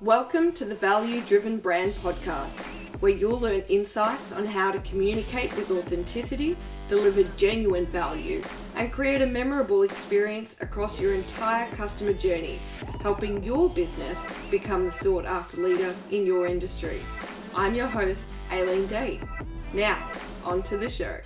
Welcome to the Value Driven Brand Podcast, where you'll learn insights on how to communicate with authenticity, deliver genuine value, and create a memorable experience across your entire customer journey, helping your business become the sought after leader in your industry. I'm your host, Aileen Day. Now, on to the show.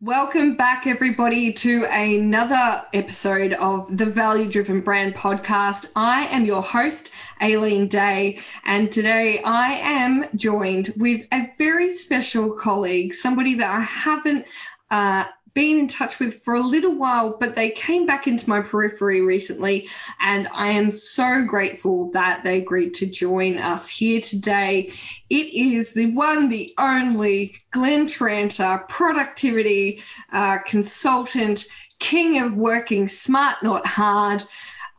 Welcome back, everybody, to another episode of the Value Driven Brand Podcast. I am your host, Aileen Day, and today I am joined with a very special colleague, somebody that I haven't uh, been in touch with for a little while, but they came back into my periphery recently, and I am so grateful that they agreed to join us here today. It is the one, the only Glenn Tranter, productivity uh, consultant, king of working smart, not hard.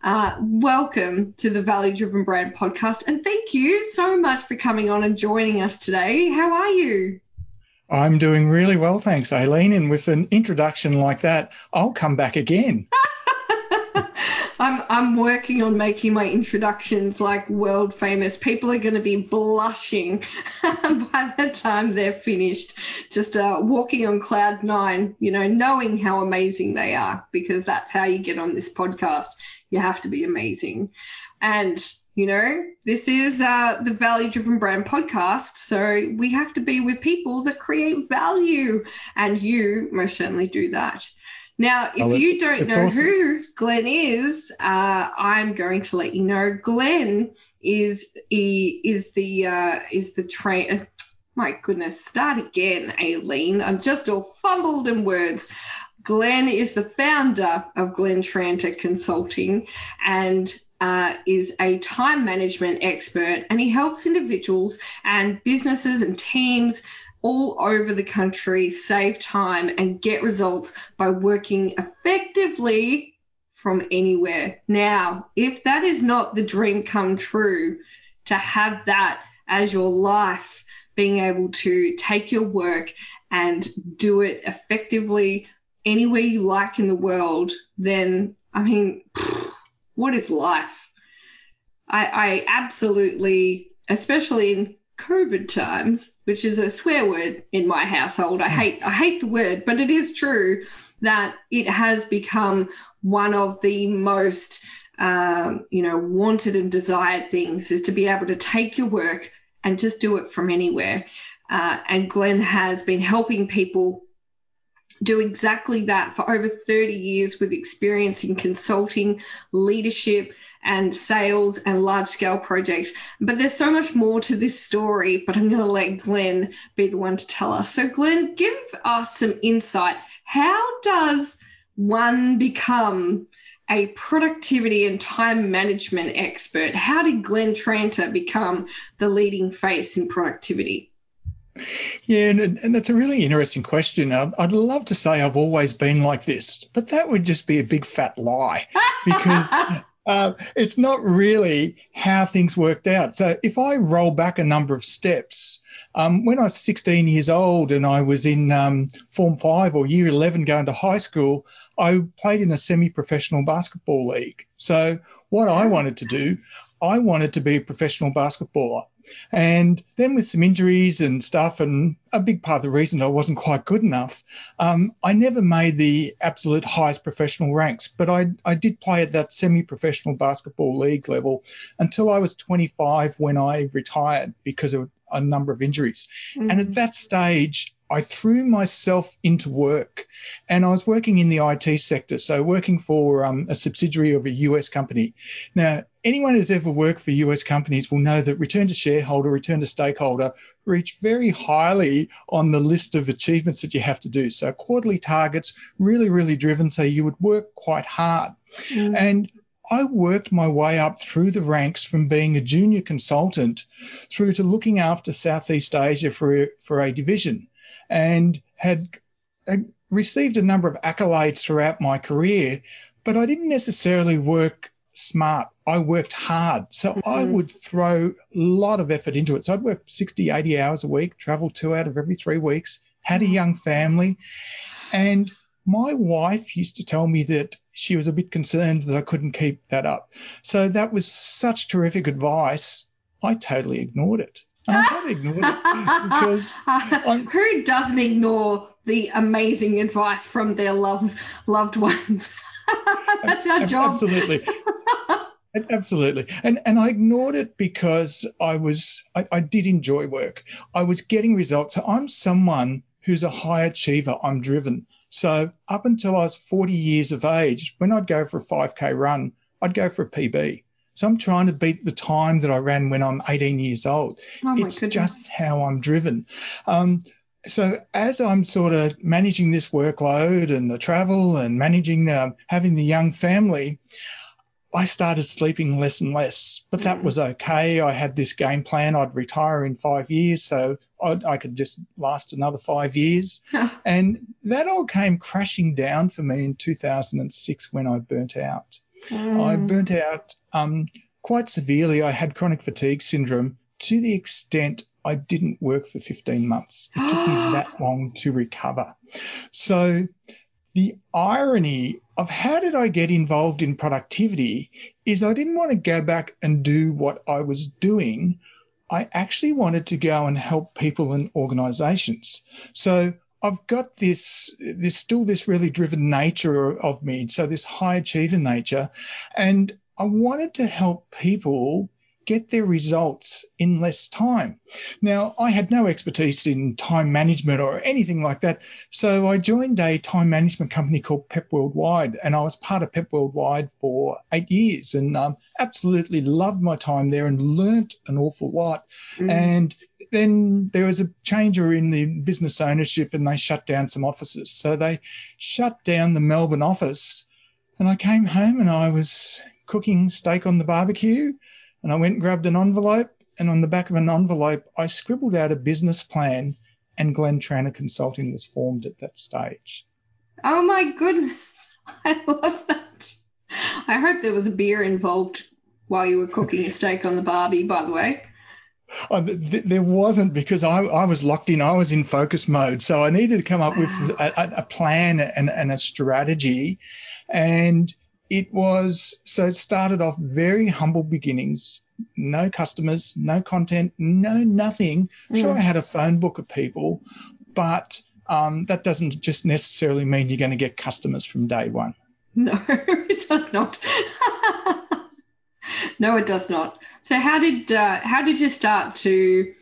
Uh, welcome to the Value Driven Brand podcast, and thank you so much for coming on and joining us today. How are you? I'm doing really well, thanks, Aileen. And with an introduction like that, I'll come back again. I'm I'm working on making my introductions like world famous. People are going to be blushing by the time they're finished, just uh, walking on cloud nine, you know, knowing how amazing they are, because that's how you get on this podcast. You have to be amazing. And you know, this is uh, the value driven brand podcast. So we have to be with people that create value. And you most certainly do that. Now, if you don't know awesome. who Glenn is, uh, I'm going to let you know. Glenn is he is the uh, is the train. Uh, my goodness, start again, Aileen. I'm just all fumbled in words. Glenn is the founder of Glenn Tranter Consulting, and uh, is a time management expert and he helps individuals and businesses and teams all over the country save time and get results by working effectively from anywhere. Now, if that is not the dream come true to have that as your life, being able to take your work and do it effectively anywhere you like in the world, then I mean, what is life? I, I absolutely, especially in COVID times, which is a swear word in my household. I hmm. hate I hate the word, but it is true that it has become one of the most um, you know wanted and desired things is to be able to take your work and just do it from anywhere. Uh, and Glenn has been helping people do exactly that for over 30 years with experience in consulting, leadership, and sales and large scale projects. But there's so much more to this story, but I'm going to let Glenn be the one to tell us. So, Glenn, give us some insight. How does one become a productivity and time management expert? How did Glenn Tranter become the leading face in productivity? Yeah, and, and that's a really interesting question. I'd love to say I've always been like this, but that would just be a big fat lie because uh, it's not really how things worked out. So if I roll back a number of steps, um, when I was 16 years old and I was in um, Form 5 or Year 11 going to high school, I played in a semi professional basketball league. So what I wanted to do, I wanted to be a professional basketballer. And then with some injuries and stuff, and a big part of the reason I wasn't quite good enough, um, I never made the absolute highest professional ranks. But I, I did play at that semi-professional basketball league level until I was 25 when I retired because of a number of injuries. Mm-hmm. And at that stage, I threw myself into work and I was working in the IT sector, so working for um, a subsidiary of a US company. Now, anyone who's ever worked for US companies will know that return to shareholder, return to stakeholder reach very highly on the list of achievements that you have to do. So, quarterly targets, really, really driven, so you would work quite hard. Mm. And I worked my way up through the ranks from being a junior consultant through to looking after Southeast Asia for, for a division and had, had received a number of accolades throughout my career, but I didn't necessarily work smart. I worked hard. So mm-hmm. I would throw a lot of effort into it. So I'd work 60, 80 hours a week, travel two out of every three weeks, had a young family. And my wife used to tell me that she was a bit concerned that I couldn't keep that up. So that was such terrific advice. I totally ignored it. I totally ignored it because I'm, who doesn't ignore the amazing advice from their love loved ones? That's our job. Absolutely. Absolutely. And and I ignored it because I was I, I did enjoy work. I was getting results. So I'm someone who's a high achiever. I'm driven. So up until I was 40 years of age, when I'd go for a 5K run, I'd go for a PB. So I'm trying to beat the time that I ran when I'm 18 years old. Oh it's goodness. just how I'm driven. Um, so as I'm sort of managing this workload and the travel and managing um, having the young family, I started sleeping less and less, but that Mm. was okay. I had this game plan. I'd retire in five years, so I, I could just last another five years. and that all came crashing down for me in 2006 when I burnt out. I Mm. burnt out um, quite severely. I had chronic fatigue syndrome to the extent I didn't work for 15 months. It took me that long to recover. So the irony of how did I get involved in productivity is I didn't want to go back and do what I was doing. I actually wanted to go and help people and organizations. So I've got this, there's still this really driven nature of me. So this high achiever nature. And I wanted to help people get their results in less time. Now, I had no expertise in time management or anything like that. So I joined a time management company called Pep Worldwide, and I was part of Pep Worldwide for eight years and um, absolutely loved my time there and learnt an awful lot. Mm. And then there was a changer in the business ownership and they shut down some offices. So they shut down the Melbourne office. And I came home and I was cooking steak on the barbecue and I went and grabbed an envelope. And on the back of an envelope, I scribbled out a business plan and Glenn Tranter Consulting was formed at that stage. Oh my goodness. I love that. I hope there was a beer involved while you were cooking a steak on the barbie, by the way. Oh, th- th- there wasn't because I, I was locked in. I was in focus mode. So I needed to come up with a, a- a plan and, and a strategy. And it was, so it started off very humble beginnings, no customers, no content, no nothing. Sure, Mm. I had a phone book of people, but um, that doesn't just necessarily mean you're going to get customers from day one. No, it does not. no, it does not. So how did uh, how did you start to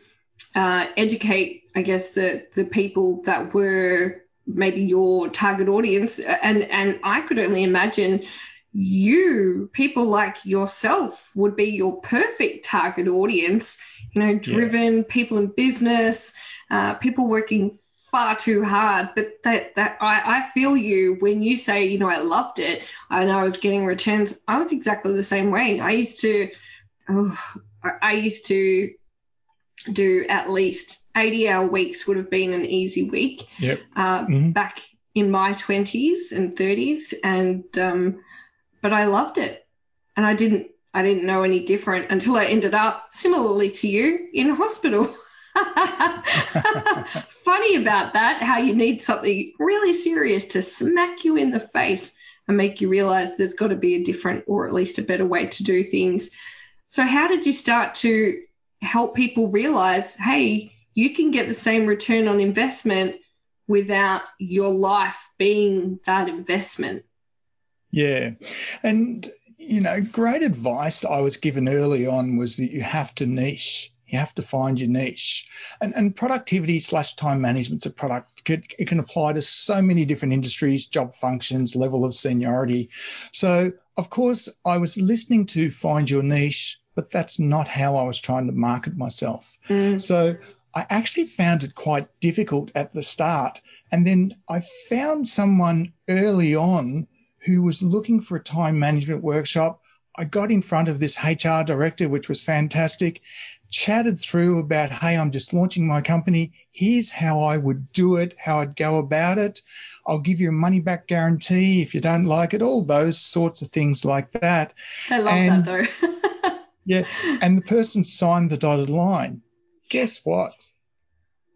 uh, educate, I guess, the the people that were maybe your target audience? And and I could only imagine you, people like yourself, would be your perfect target audience. You know, driven people in business, uh, people working far too hard. But that that I, I feel you when you say, you know, I loved it and I was getting returns. I was exactly the same way. I used to, oh, I used to do at least 80 hour weeks would have been an easy week Yep. uh, Mhm. back in my 20s and 30s and um, but I loved it and I didn't I didn't know any different until I ended up similarly to you in hospital. Funny about that, how you need something really serious to smack you in the face and make you realize there's got to be a different or at least a better way to do things. So, how did you start to help people realize, hey, you can get the same return on investment without your life being that investment? Yeah. And, you know, great advice I was given early on was that you have to niche. You have to find your niche. And, and productivity slash time management's a product. It, it can apply to so many different industries, job functions, level of seniority. So, of course, I was listening to find your niche, but that's not how I was trying to market myself. Mm. So I actually found it quite difficult at the start. And then I found someone early on who was looking for a time management workshop. I got in front of this HR director, which was fantastic, chatted through about, hey, I'm just launching my company. Here's how I would do it, how I'd go about it. I'll give you a money back guarantee if you don't like it, all those sorts of things like that. I love And- that though. Yeah. And the person signed the dotted line. Guess what?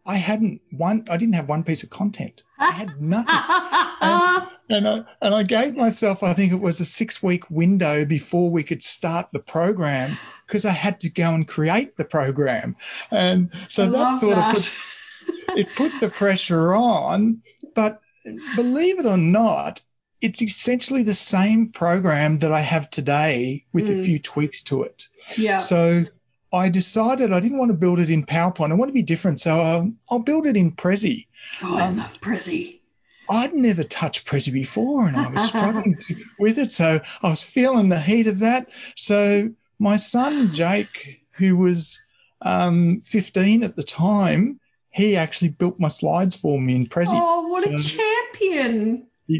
I hadn't one, I didn't have one piece of content. I had nothing. and I, and I gave myself, I think it was a six week window before we could start the program because I had to go and create the program. And so I that sort that. of put, it put the pressure on. But believe it or not, it's essentially the same program that I have today with a Mm. few tweaks to it. yeah. So I decided I didn't want to build it in PowerPoint. I want to be different. So um, I'll build it in Prezi. oh, I um, love Prezi. I'd never touched Prezi before and I was struggling with it. So I was feeling the heat of that. So my son, Jake, who was um, 15 at the time, he actually built my slides for me in Prezi. Oh, what a So-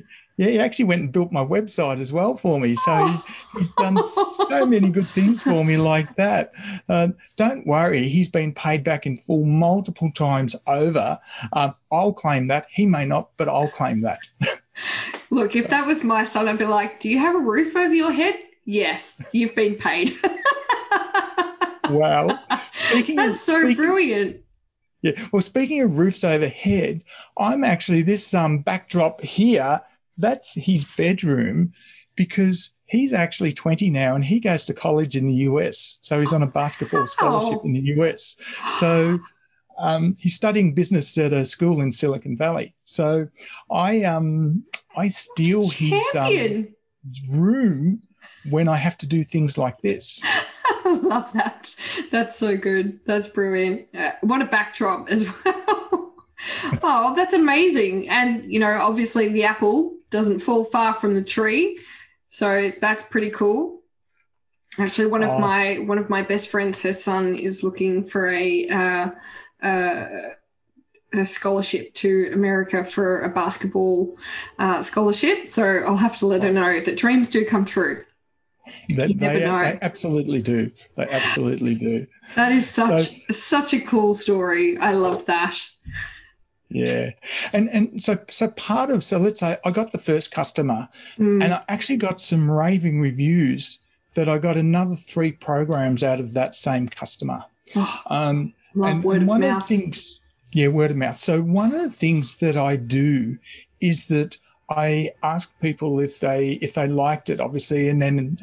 champion. Yeah, he actually went and built my website as well for me. So he, he's done so many good things for me like that. Uh, don't worry, he's been paid back in full multiple times over. Um, I'll claim that. He may not, but I'll claim that. Look, if that was my son, I'd be like, Do you have a roof over your head? Yes, you've been paid. Well, speaking of, That's so speaking- brilliant. Yeah. Well, speaking of roofs overhead, I'm actually this um backdrop here. That's his bedroom because he's actually 20 now and he goes to college in the US. So he's on a basketball scholarship in the US. So um, he's studying business at a school in Silicon Valley. So I um I steal his um, room when I have to do things like this. I love that. That's so good. That's brilliant. Uh, what a backdrop as well. oh, that's amazing. And, you know, obviously the apple doesn't fall far from the tree. So that's pretty cool. Actually, one of Oh. my one of my best friends, her son is looking for a uh, uh, a scholarship to America for a basketball uh, scholarship. So I'll have to let her know that dreams do come true. That they, know. absolutely do. They absolutely do. That is such So- such a cool story. I love that. Yeah, and and so so part of so let's say I got the first customer, Mm. and I actually got some raving reviews that I got another three programs out of that same customer. Oh, Um, love and word of one mouth. of the things, yeah, word of mouth. So one of the things that I do is that I ask people if they if they liked it, obviously, and then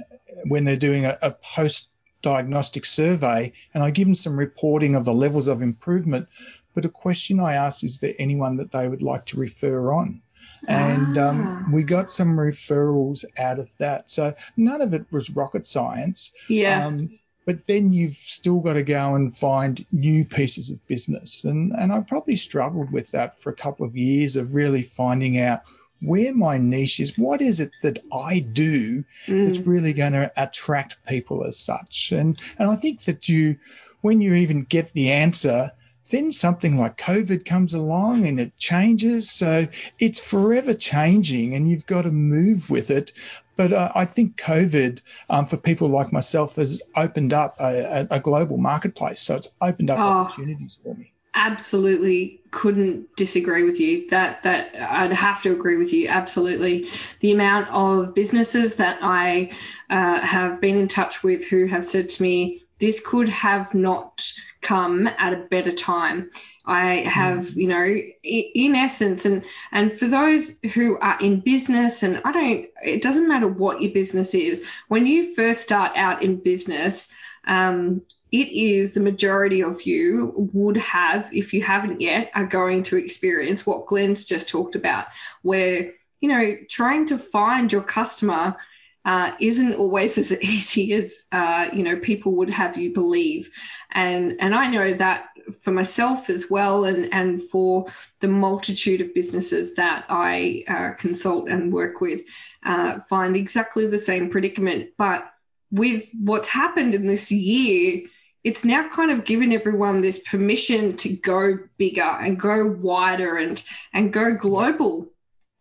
when they're doing a, a post diagnostic survey, and I give them some reporting of the levels of improvement. But a question I ask is there anyone that they would like to refer on? And Ah. um, we got some referrals out of that. So none of it was rocket science. yeah. Um, but then you've still got to go and find new pieces of business. And, and I probably struggled with that for a couple of years of really finding out where my niche is. What is it that I do that's Mm. really going to attract people as such? And, and I think that you, when you even get the answer, then something like COVID comes along and it changes. So it's forever changing and you've got to move with it. But uh, I think COVID, um, for people like myself, has opened up a, a, a global marketplace. So it's opened up Oh. opportunities for me. Absolutely couldn't disagree with you. That that I'd have to agree with you. Absolutely, the amount of businesses that I uh, have been in touch with who have said to me, "This could have not come at a better time." I have, you know, in essence, and and for those who are in business, and I don't, it doesn't matter what your business is. When you first start out in business, um, it is the majority of you would have, if you haven't yet, are going to experience what Glenn's just talked about, where, you know, trying to find your customer uh, isn't always as easy as, uh, you know, people would have you believe. And, and I know that for myself as well, and, and for the multitude of businesses that I uh, consult and work with, uh, find exactly the same predicament. But with what's happened in this year, it's now kind of given everyone this permission to go bigger and go wider and and go global,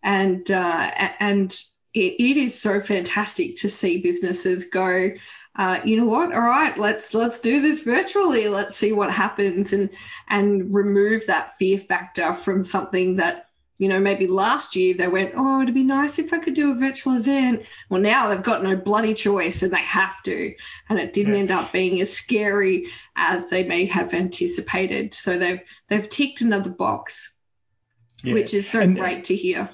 and uh, and it, it is so fantastic to see businesses go. Uh, you know what? All right, let's let's do this virtually. Let's see what happens, and and remove that fear factor from something that you know maybe last year they went, oh, it'd be nice if I could do a virtual event. Well, now they've got no bloody choice and they have to and it didn't Yeah. end up being as scary as they may have anticipated. So they've they've ticked another box, Yeah. which is so And- great to hear.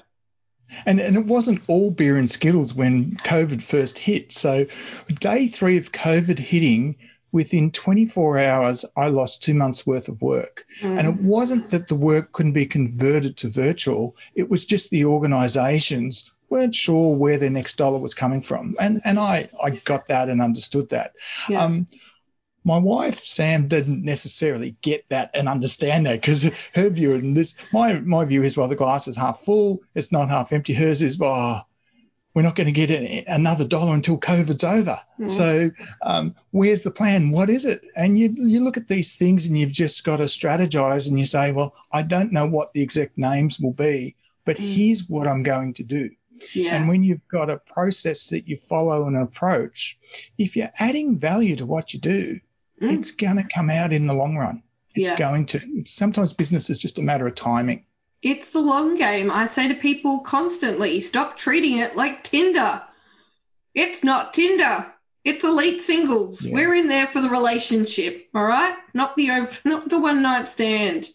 And, and it wasn't all beer and Skittles when COVID first hit. So, day three of COVID hitting, within 24 hours, I lost two months worth of work. Mm. And it wasn't that the work couldn't be converted to virtual, it was just the organizations weren't sure where their next dollar was coming from. And, and I, I got that and understood that. Yeah. Um, my wife Sam didn't necessarily get that and understand that because her view and this my my view is well the glass is half full it's not half empty hers is well we're not going to get another dollar until COVID's over. Mm. So, um, where's the plan? What is it? And you, you look at these things and you've just got to strategize and you say, well, I don't know what the exact names will be, but mm. here's what I'm going to do. Yeah. And when you've got a process that you follow and approach, if you're adding value to what you do, mm. it's going to come out in the long run. It's yeah. going to. Sometimes business is just a matter of timing. It's the long game. I say to people constantly stop treating it like Tinder. It's not Tinder. It's elite singles. Yeah. We're in there for the relationship, all right? Not the over, not the one night stand.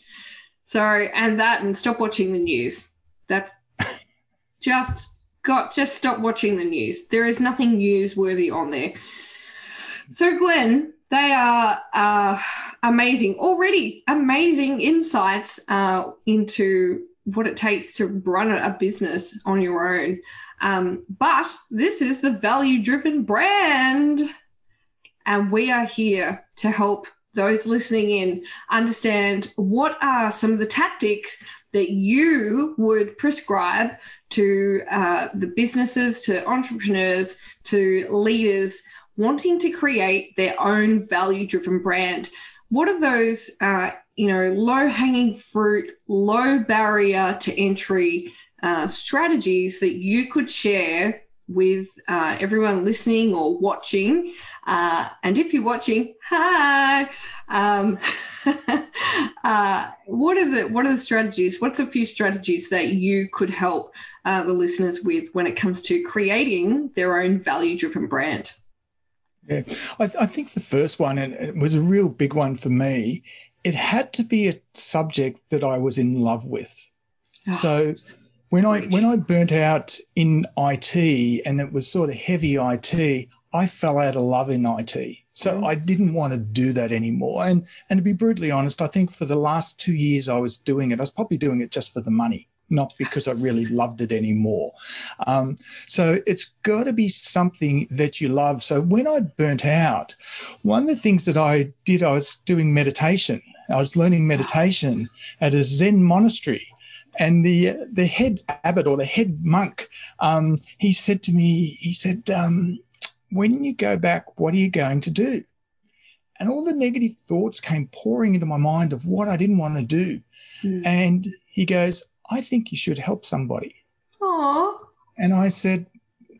So, and that, and stop watching the news. That's just got. Just stop watching the news. There is nothing newsworthy on there. So, Glenn, they are uh, amazing already, amazing insights uh, into what it takes to run a business on your own. Um, but this is the value driven brand. And we are here to help those listening in understand what are some of the tactics that you would prescribe to uh, the businesses, to entrepreneurs, to leaders wanting to create their own value driven brand. What are those, uh, you know, low hanging fruit, low barrier to entry uh, strategies that you could share with uh, everyone listening or watching? Uh, and if you're watching, hi. Um, uh, what are the what are the strategies? What's a few strategies that you could help uh, the listeners with when it comes to creating their own value driven brand? Yeah, I, I, think the first one, and it was a real big one for me, it had to be a subject that I was in love with. Oh, so when I when I burnt out in IT and it was sort of heavy IT, I fell out of love in IT. So mm. I didn't want to do that anymore. And and to be brutally honest, I think for the last two years I was doing it, I was probably doing it just for the money not because I really loved it anymore. Um, so it's got to be something that you love. So when I burnt out, one of the things that I did, I was doing meditation. I was learning meditation at a Zen monastery. And the the head abbot or the head monk, um, he said to me, he said, um, when you go back, what are you going to do? And all the negative thoughts came pouring into my mind of what I didn't want to do. Mm. And he goes, I think you should help somebody. Aww. And I said,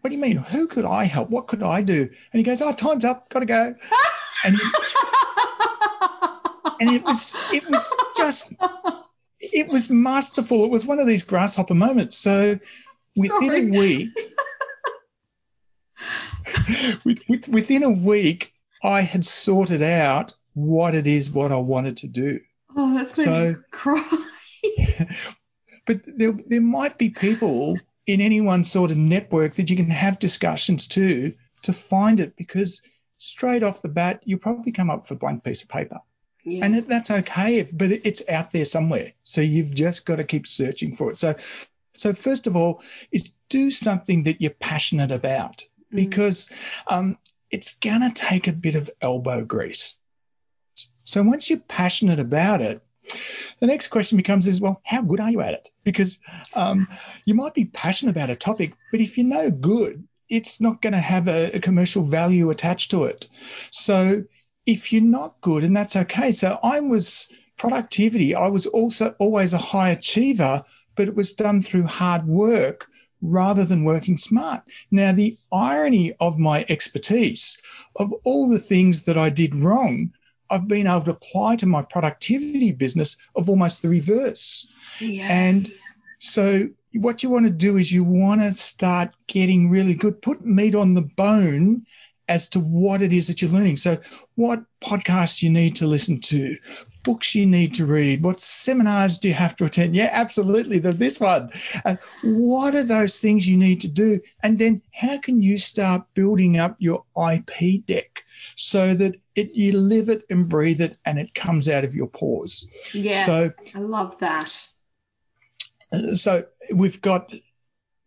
What do you mean? Who could I help? What could I do? And he goes, Oh, time's up, gotta go. and, and it was it was just it was masterful. It was one of these grasshopper moments. So within Sorry. a week within a week I had sorted out what it is what I wanted to do. Oh, that's so, cry. but there, there might be people in any one sort of network that you can have discussions to to find it because straight off the bat you probably come up with a blank piece of paper yeah. and that's okay if, but it's out there somewhere so you've just got to keep searching for it so so first of all is do something that you're passionate about mm. because um, it's going to take a bit of elbow grease so once you're passionate about it the next question becomes is, well, how good are you at it? Because um, you might be passionate about a topic, but if you're no good, it's not going to have a, a commercial value attached to it. So if you're not good, and that's okay. So I was productivity. I was also always a high achiever, but it was done through hard work rather than working smart. Now, the irony of my expertise, of all the things that I did wrong, I've been able to apply to my productivity business of almost the reverse. Yes. And so what you want to do is you want to start getting really good, put meat on the bone as to what it is that you're learning. So, what podcasts you need to listen to, books you need to read, what seminars do you have to attend? Yeah, absolutely. This one. And what are those things you need to do? And then how can you start building up your IP deck so that it, you live it and breathe it and it comes out of your pores? Yeah. So I love that. So we've got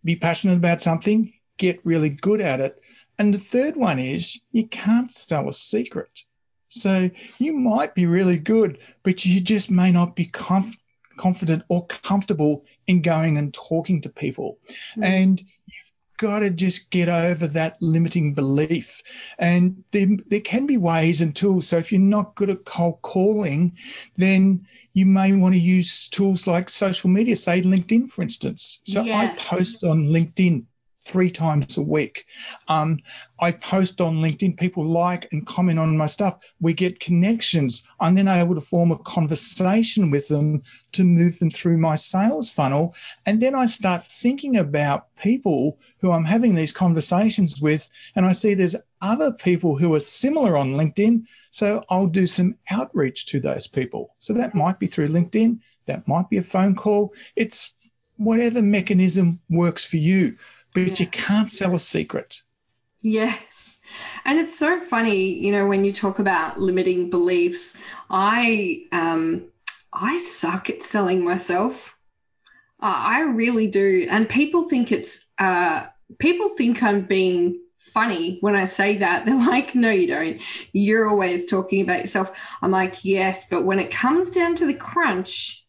be passionate about something, get really good at it. And the third one is you can't sell a secret. So you might be really good, but you just may not be conf- confident or comfortable in going and talking to people. Mm. And you've got to just get over that limiting belief. And there, there can be ways and tools. So if you're not good at cold calling, then you may want to use tools like social media, say LinkedIn, for instance. So yes. I post on LinkedIn three times a week. Um, I post on LinkedIn, people like and comment on my stuff. We get connections. I'm then able to form a conversation with them to move them through my sales funnel. And then I start thinking about people who I'm having these conversations with, and I see there's other people who are similar on LinkedIn. So I'll do some outreach to those people. So that might be through LinkedIn. That might be a phone call. It's whatever mechanism works for you but yeah. you can't sell a secret. Yes. And it's so funny, you know, when you talk about limiting beliefs, I um I suck at selling myself. Uh, I really do. And people think it's uh people think I'm being funny when I say that. They're like, no, you don't. You're always talking about yourself. I'm like, yes, but when it comes down to the crunch,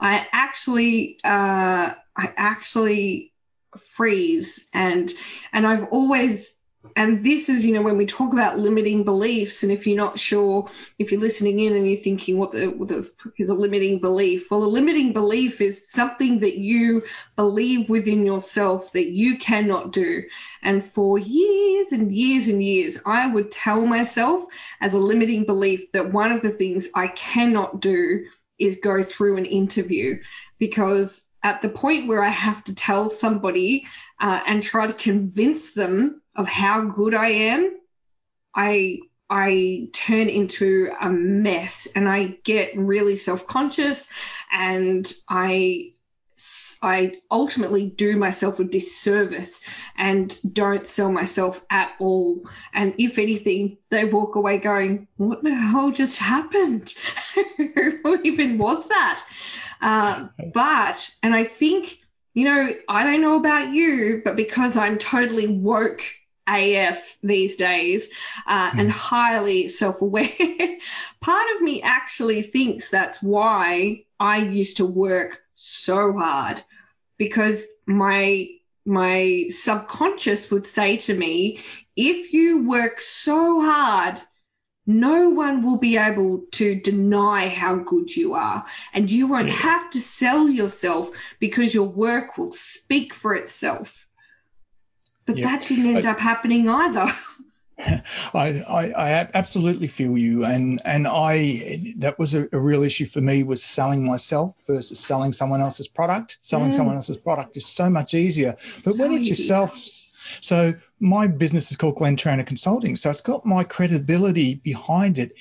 I actually, uh, I actually freeze. And and I've always and this is you know when we talk about limiting beliefs and if you're not sure if you're listening in and you're thinking what the what the is a limiting belief? Well a limiting belief is something that you believe within yourself that you cannot do. And for years and years and years I would tell myself as a limiting belief that one of the things I cannot do is go through an interview. Because at the point where I have to tell somebody uh, and try to convince them of how good I am, I I turn into a mess and I get really self-conscious and I I ultimately do myself a disservice and don't sell myself at all. And if anything, they walk away going, What the hell just happened? Who even was that? Uh, but, and I think, you know, I don't know about you, but because I'm totally woke AF these days uh, mm. and highly self aware, part of me actually thinks that's why I used to work so hard because my my subconscious would say to me if you work so hard no one will be able to deny how good you are. And you won't have to sell yourself because your work will speak for itself. But yeah. that didn't end I, up happening either. I, I, I, absolutely feel you, and and I that was a, a, real issue for me was selling myself versus selling someone else's product. Selling mm. someone else's product is so much easier, but so when it's yourself, so my business is called Glenn Tranter Consulting. So it's got my credibility behind it,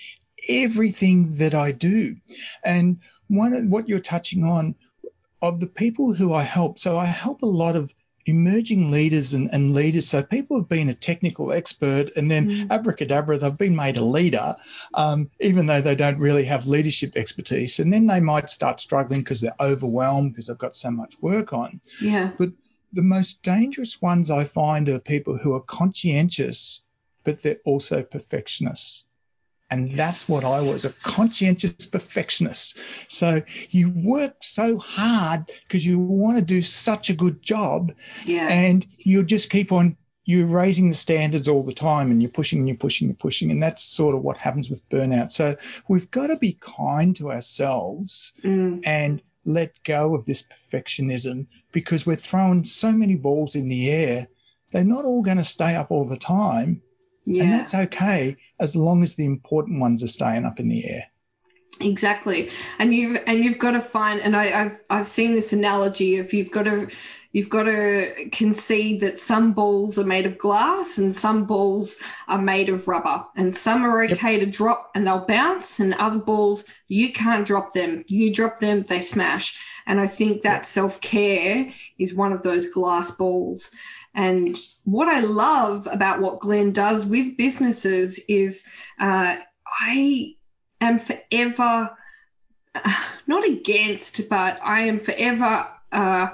everything that I do. And one what you're touching on of the people who I help. So I help a lot of emerging leaders and, and leaders. So people have been a technical expert and then mm. abracadabra, they've been made a leader, um, even though they don't really have leadership expertise. And then they might start struggling because they're overwhelmed because they've got so much work on. Yeah. But the most dangerous ones I find are people who are conscientious, but they're also perfectionists. And that's what I was a conscientious perfectionist. So you work so hard because you want to do such a good job. Yeah. And you just keep on, you're raising the standards all the time and you're pushing and you're pushing and pushing. And that's sort of what happens with burnout. So we've got to be kind to ourselves mm. and let go of this perfectionism because we're throwing so many balls in the air. They're not all going to stay up all the time. Yeah. And that's okay as long as the important ones are staying up in the air. Exactly. And you've and you've got to find and I, I've I've seen this analogy of you've got to You've got to concede that some balls are made of glass and some balls are made of rubber, and some are okay yep. to drop and they'll bounce, and other balls you can't drop them. You drop them, they smash. And I think that yep. self care is one of those glass balls. And what I love about what Glenn does with businesses is uh, I am forever not against, but I am forever uh,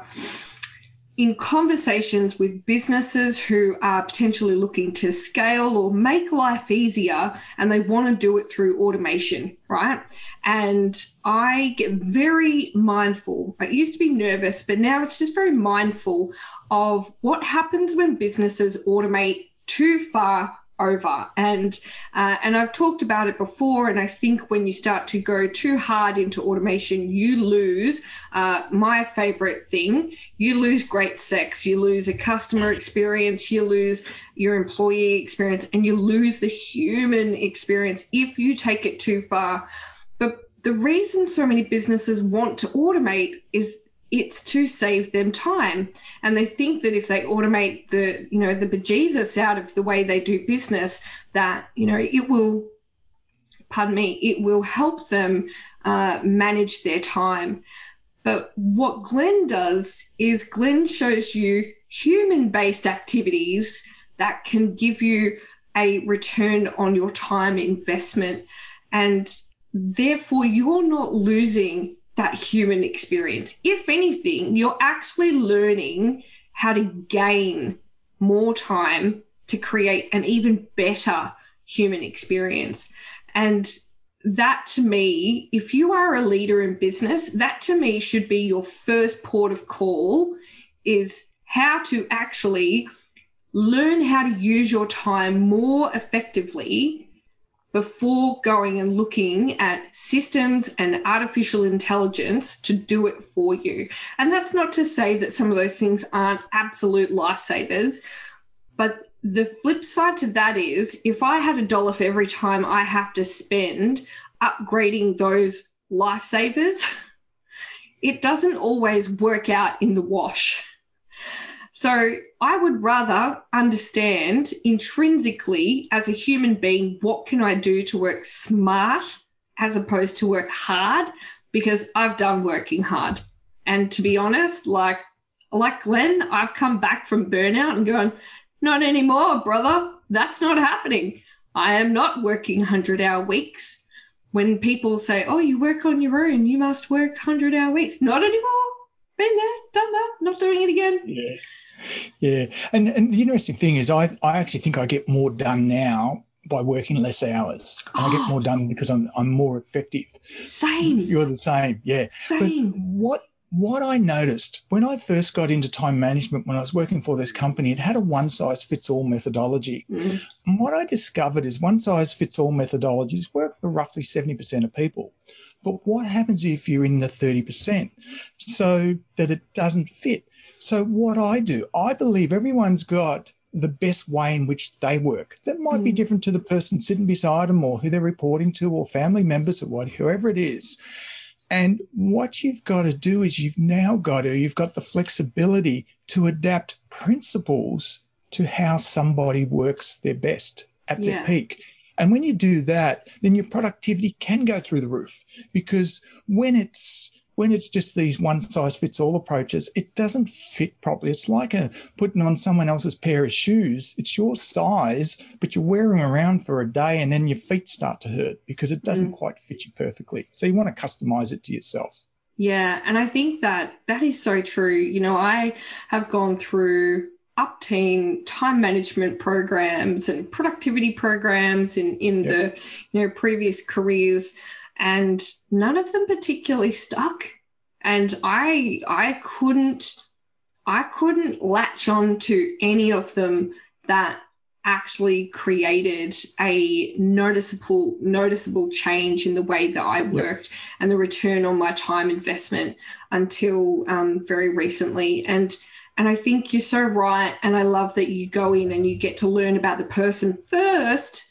in conversations with businesses who are potentially looking to scale or make life easier and they want to do it through automation, right? And I get very mindful. I used to be nervous, but now it's just very mindful of what happens when businesses automate too far over. And uh, and I've talked about it before. And I think when you start to go too hard into automation, you lose uh, my favorite thing. You lose great sex. You lose a customer experience. You lose your employee experience, and you lose the human experience if you take it too far. But the reason so many businesses want to automate is it's to save them time. And they think that if they automate the, you know, the bejesus out of the way they do business, that, you know, it will, pardon me, it will help them uh, manage their time. But what Glenn does is Glenn shows you human based activities that can give you a return on your time investment. And therefore, you're not losing that human experience. If anything, you're actually learning how to gain more time to create an even better human experience. And that to me, if you are a leader in business, that to me should be your first port of call is how to actually learn how to use your time more effectively before going and looking at systems and artificial intelligence to do it for you. And that's not to say that some of those things aren't absolute lifesavers, but the flip side to that is if I had a dollar for every time I have to spend upgrading those lifesavers, it doesn't always work out in the wash. So I would rather understand intrinsically as a human being what can I do to work smart as opposed to work hard because I've done working hard. And to be honest, like like Glenn, I've come back from burnout and gone, not anymore, brother. That's not happening. I am not working 100 hour weeks. When people say, oh, you work on your own, you must work 100 hour weeks. Not anymore. Been there, done that, not doing it again. Yeah. Yeah, and and the interesting thing is, I I actually think I get more done now by working less hours. Oh. I get more done because I'm I'm more effective. Same. You're the same, yeah. Same. But what what I noticed when I first got into time management, when I was working for this company, it had a one size fits all methodology. Mm. And what I discovered is one size fits all methodologies work for roughly 70% of people. But what happens if you're in the 30% so that it doesn't fit? So what I do, I believe everyone's got the best way in which they work. That might mm. be different to the person sitting beside them or who they're reporting to or family members or what, whoever it is. And what you've got to do is you've now got to, you've got the flexibility to adapt principles to how somebody works their best at yeah. their peak. And when you do that, then your productivity can go through the roof because when it's when it's just these one size fits all approaches, it doesn't fit properly. It's like a, putting on someone else's pair of shoes. It's your size, but you're wearing them around for a day and then your feet start to hurt because it doesn't mm. quite fit you perfectly. So you want to customize it to yourself. Yeah, and I think that that is so true. You know, I have gone through Upteen time management programs and productivity programs in in yep. the you know previous careers and none of them particularly stuck. And I I couldn't I couldn't latch on to any of them that actually created a noticeable noticeable change in the way that I worked yep. and the return on my time investment until um, very recently. And and I think you're so right. And I love that you go in and you get to learn about the person first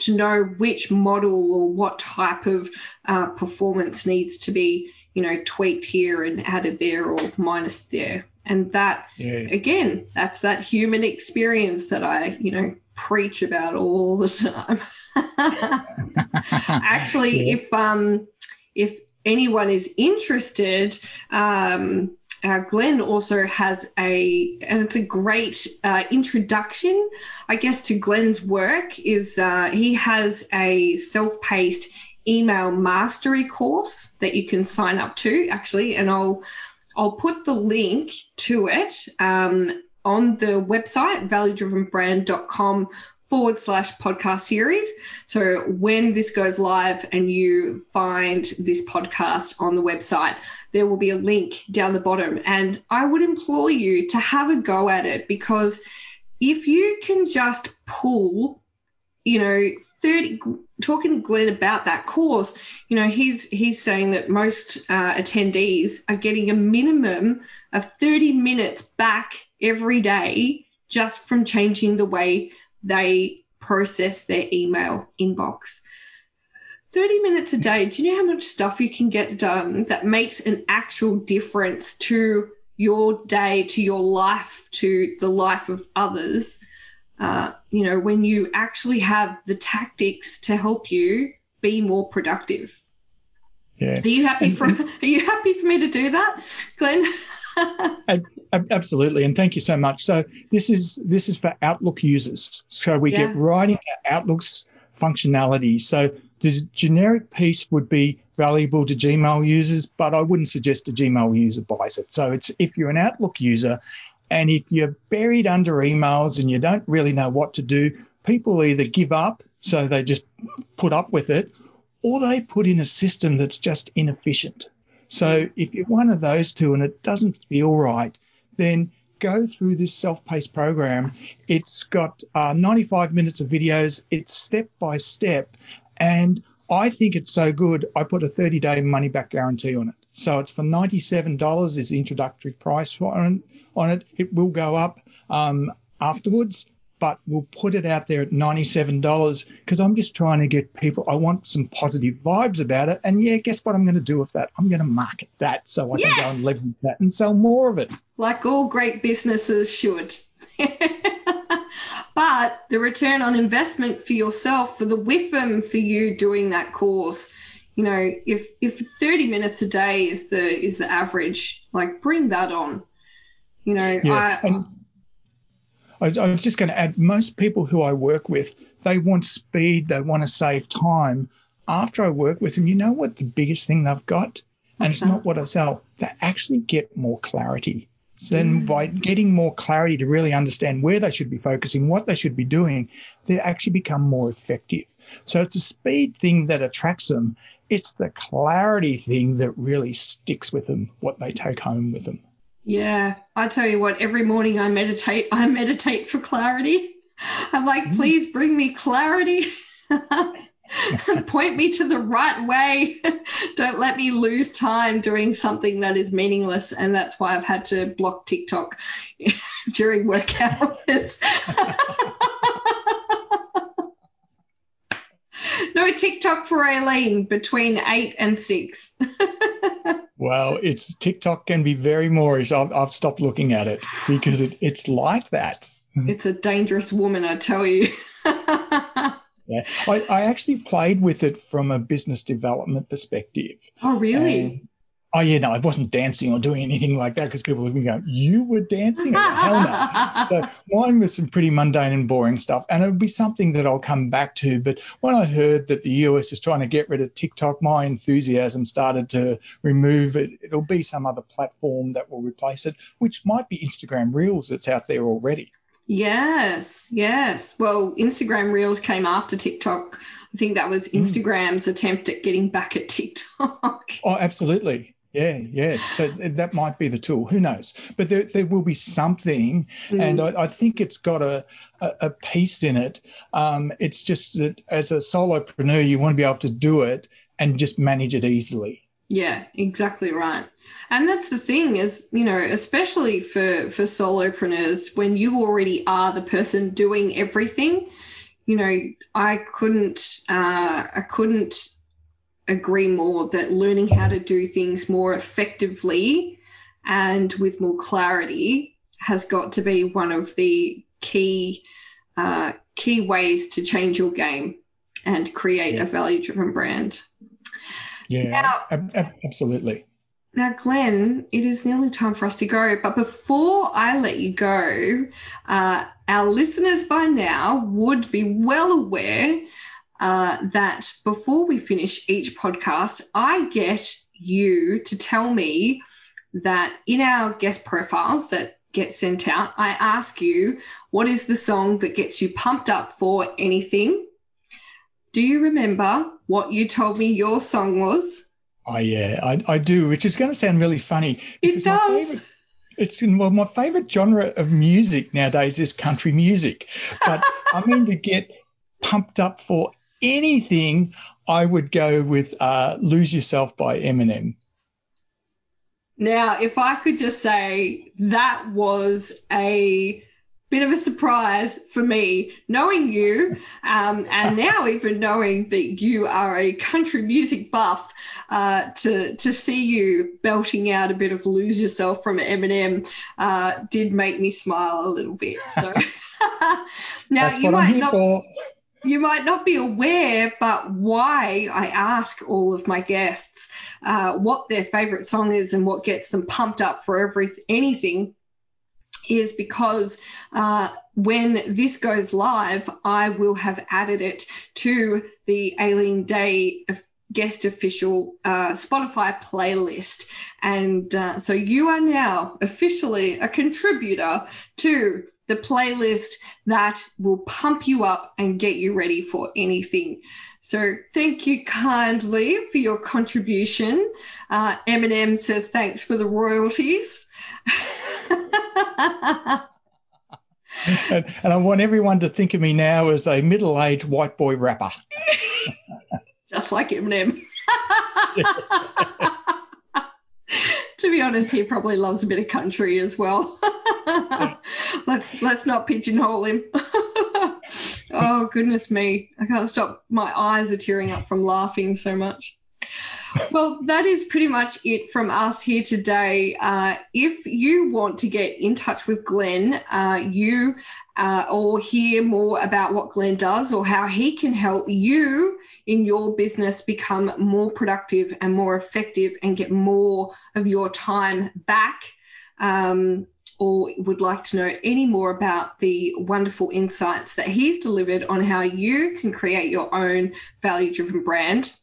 to know which model or what type of uh, performance needs to be you know, tweaked here and added there or minus there. And that, Yeah. again, that's that human experience that I, you know, preach about all the time. Actually, Yeah. if um if anyone is interested, um, uh, Glenn also has a, and it's a great uh, introduction, I guess, to Glenn's work. Is uh, he has a self-paced email mastery course that you can sign up to, actually, and I'll I'll put the link to it um, on the website valuedrivenbrand.com forward slash podcast series. So when this goes live and you find this podcast on the website, there will be a link down the bottom. And I would implore you to have a go at it because if you can just pull, you know, 30, talking to Glenn about that course, you know, he's he's saying that most uh, attendees are getting a minimum of 30 minutes back every day just from changing the way they process their email inbox. 30 minutes a day. Do you know how much stuff you can get done that makes an actual difference to your day, to your life, to the life of others? Uh, you know, when you actually have the tactics to help you be more productive. Yeah. Are you happy for Are you happy for me to do that, Glenn? Ab- ab- Absolutely, and thank you so much. So this is this is for Outlook users. So we Yeah. get right into Outlook's functionality. So this generic piece would be valuable to Gmail users, but I wouldn't suggest a Gmail user buys it. So it's if you're an Outlook user, and if you're buried under emails and you don't really know what to do, people either give up, so they just put up with it, or they put in a system that's just inefficient. So if you're one of those two and it doesn't feel right, then go through this self-paced program. It's got uh, 95 minutes of videos. It's step by step, and I think it's so good. I put a 30-day money-back guarantee on it. So it's for $97 is the introductory price on, on it. It will go up um, afterwards, but we'll put it out there at $97 because I'm just trying to get people. I want some positive vibes about it. And yeah, guess what I'm going to do with that? I'm going to market that so I can go Yes! and leverage that and sell more of it. like all great businesses should. but the return on investment for yourself, for the WIFM for you doing that course, you know, if if 30 minutes a day is the is the average, like bring that on. You know, Yeah, I, and I, I was just going to add, most people who I work with, they want speed, they want to save time. After I work with them, you know what the biggest thing they've got? And it's not what I sell. They actually get more clarity. So Mm. then by getting more clarity to really understand where they should be focusing, what they should be doing, they actually become more effective. So it's a speed thing that attracts them. It's the clarity thing that really sticks with them, what they take home with them. Yeah, I tell you what, every morning I meditate. I meditate for clarity. I'm like, mm. please bring me clarity. Point me to the right way. Don't let me lose time doing something that is meaningless. And that's why I've had to block TikTok during work hours. no TikTok for Aileen between eight and six. Well, it's TikTok can be very moreish. I've, I've stopped looking at it because it, it's like that. it's a dangerous woman, I tell you. Yeah. I, I actually played with it from a business development perspective. oh, really? Oh, yeah, no, I wasn't dancing or doing anything like that because people would be going, You were dancing? Hell no. So mine was some pretty mundane and boring stuff, and it would be something that I'll come back to. But when I heard that the US is trying to get rid of TikTok, my enthusiasm started to remove it. It'll be some other platform that will replace it, which might be Instagram Reels that's out there already. Yes, yes. Well, Instagram Reels came after TikTok. I think that was mm. Instagram's attempt at getting back at TikTok. Oh, absolutely. Yeah, yeah. So that might be the tool. Who knows? But there, there will be something, and I, I think it's got a, a, a piece in it. Um, it's just that as a solopreneur, you want to be able to do it and just manage it easily. Yeah, exactly right. And that's the thing is, you know, especially for for solopreneurs, when you already are the person doing everything, you know, I couldn't, uh, I couldn't agree more that learning how to do things more effectively and with more clarity has got to be one of the key uh, key ways to change your game and create yeah. a value driven brand. Yeah, now, ab- absolutely. Now, Glenn, it is nearly time for us to go. But before I let you go, uh, our listeners by now would be well aware uh, that before we finish each podcast, I get you to tell me that in our guest profiles that get sent out, I ask you what is the song that gets you pumped up for anything. Do you remember what you told me your song was? Oh yeah, I, I do, which is going to sound really funny. It does. It's well, my favorite genre of music nowadays is country music, but I mean to get pumped up for anything, I would go with uh, "Lose Yourself" by Eminem. Now, if I could just say that was a bit of a surprise for me, knowing you, um, and now even knowing that you are a country music buff, uh, to to see you belting out a bit of "Lose Yourself" from Eminem uh, did make me smile a little bit. So now That's you might not. For. You might not be aware, but why I ask all of my guests uh, what their favorite song is and what gets them pumped up for every anything is because uh, when this goes live, I will have added it to the Aileen Day guest official uh, Spotify playlist. And uh, so you are now officially a contributor to the playlist that will pump you up and get you ready for anything. So thank you kindly for your contribution. Uh, Eminem says thanks for the royalties. and, and, I want everyone to think of me now as a middle-aged white boy rapper. Just like Eminem. to be honest, he probably loves a bit of country as well. let's let's not pigeonhole him. oh goodness me, I can't stop. My eyes are tearing up from laughing so much well, that is pretty much it from us here today. Uh, if you want to get in touch with Glenn, uh, you uh, or hear more about what Glenn does or how he can help you in your business become more productive and more effective and get more of your time back. Um, or would like to know any more about the wonderful insights that he's delivered on how you can create your own value driven brand,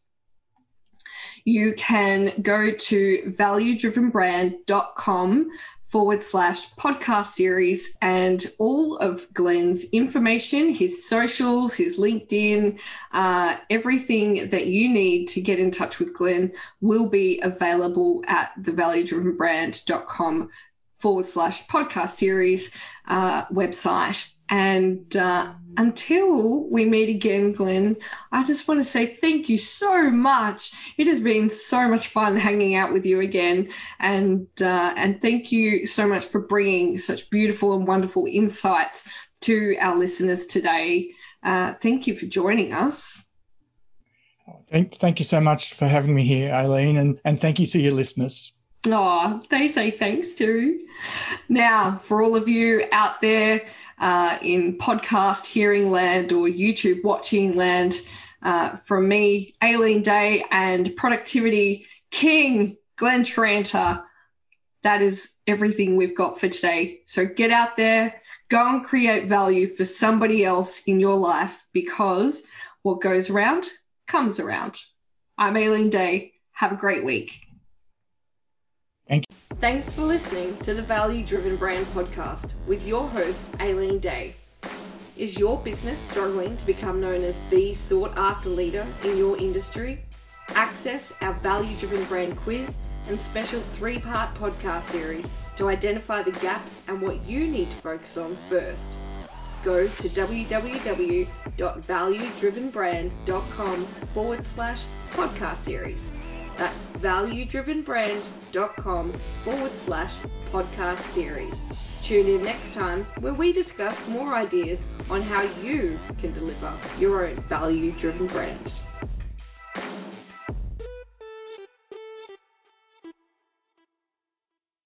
you can go to valuedrivenbrand.com forward slash podcast series and all of Glenn's information, his socials, his LinkedIn, uh, everything that you need to get in touch with Glenn will be available at the valuedrivenbrand.com forward slash podcast series uh, website. And uh, until we meet again, Glenn, I just want to say thank you so much. It has been so much fun hanging out with you again, and uh, and thank you so much for bringing such beautiful and wonderful insights to our listeners today. Uh, thank you for joining us. Thank, thank you so much for having me here, Aileen, and, and thank you to your listeners. Oh, they say thanks too. Now, for all of you out there uh, in podcast hearing land or YouTube watching land. Uh, from me, Aileen Day, and productivity king, Glenn Tranter. That is everything we've got for today. So get out there, go and create value for somebody else in your life because what goes around comes around. I'm Aileen Day. Have a great week. Thank you. Thanks for listening to the Value Driven Brand Podcast with your host, Aileen Day. Is your business struggling to become known as the sought after leader in your industry? Access our Value Driven Brand quiz and special three part podcast series to identify the gaps and what you need to focus on first. Go to www.valuedrivenbrand.com forward slash podcast series. That's valuedrivenbrand.com forward slash podcast series. Tune in next time where we discuss more ideas on how you can deliver your own value driven brand.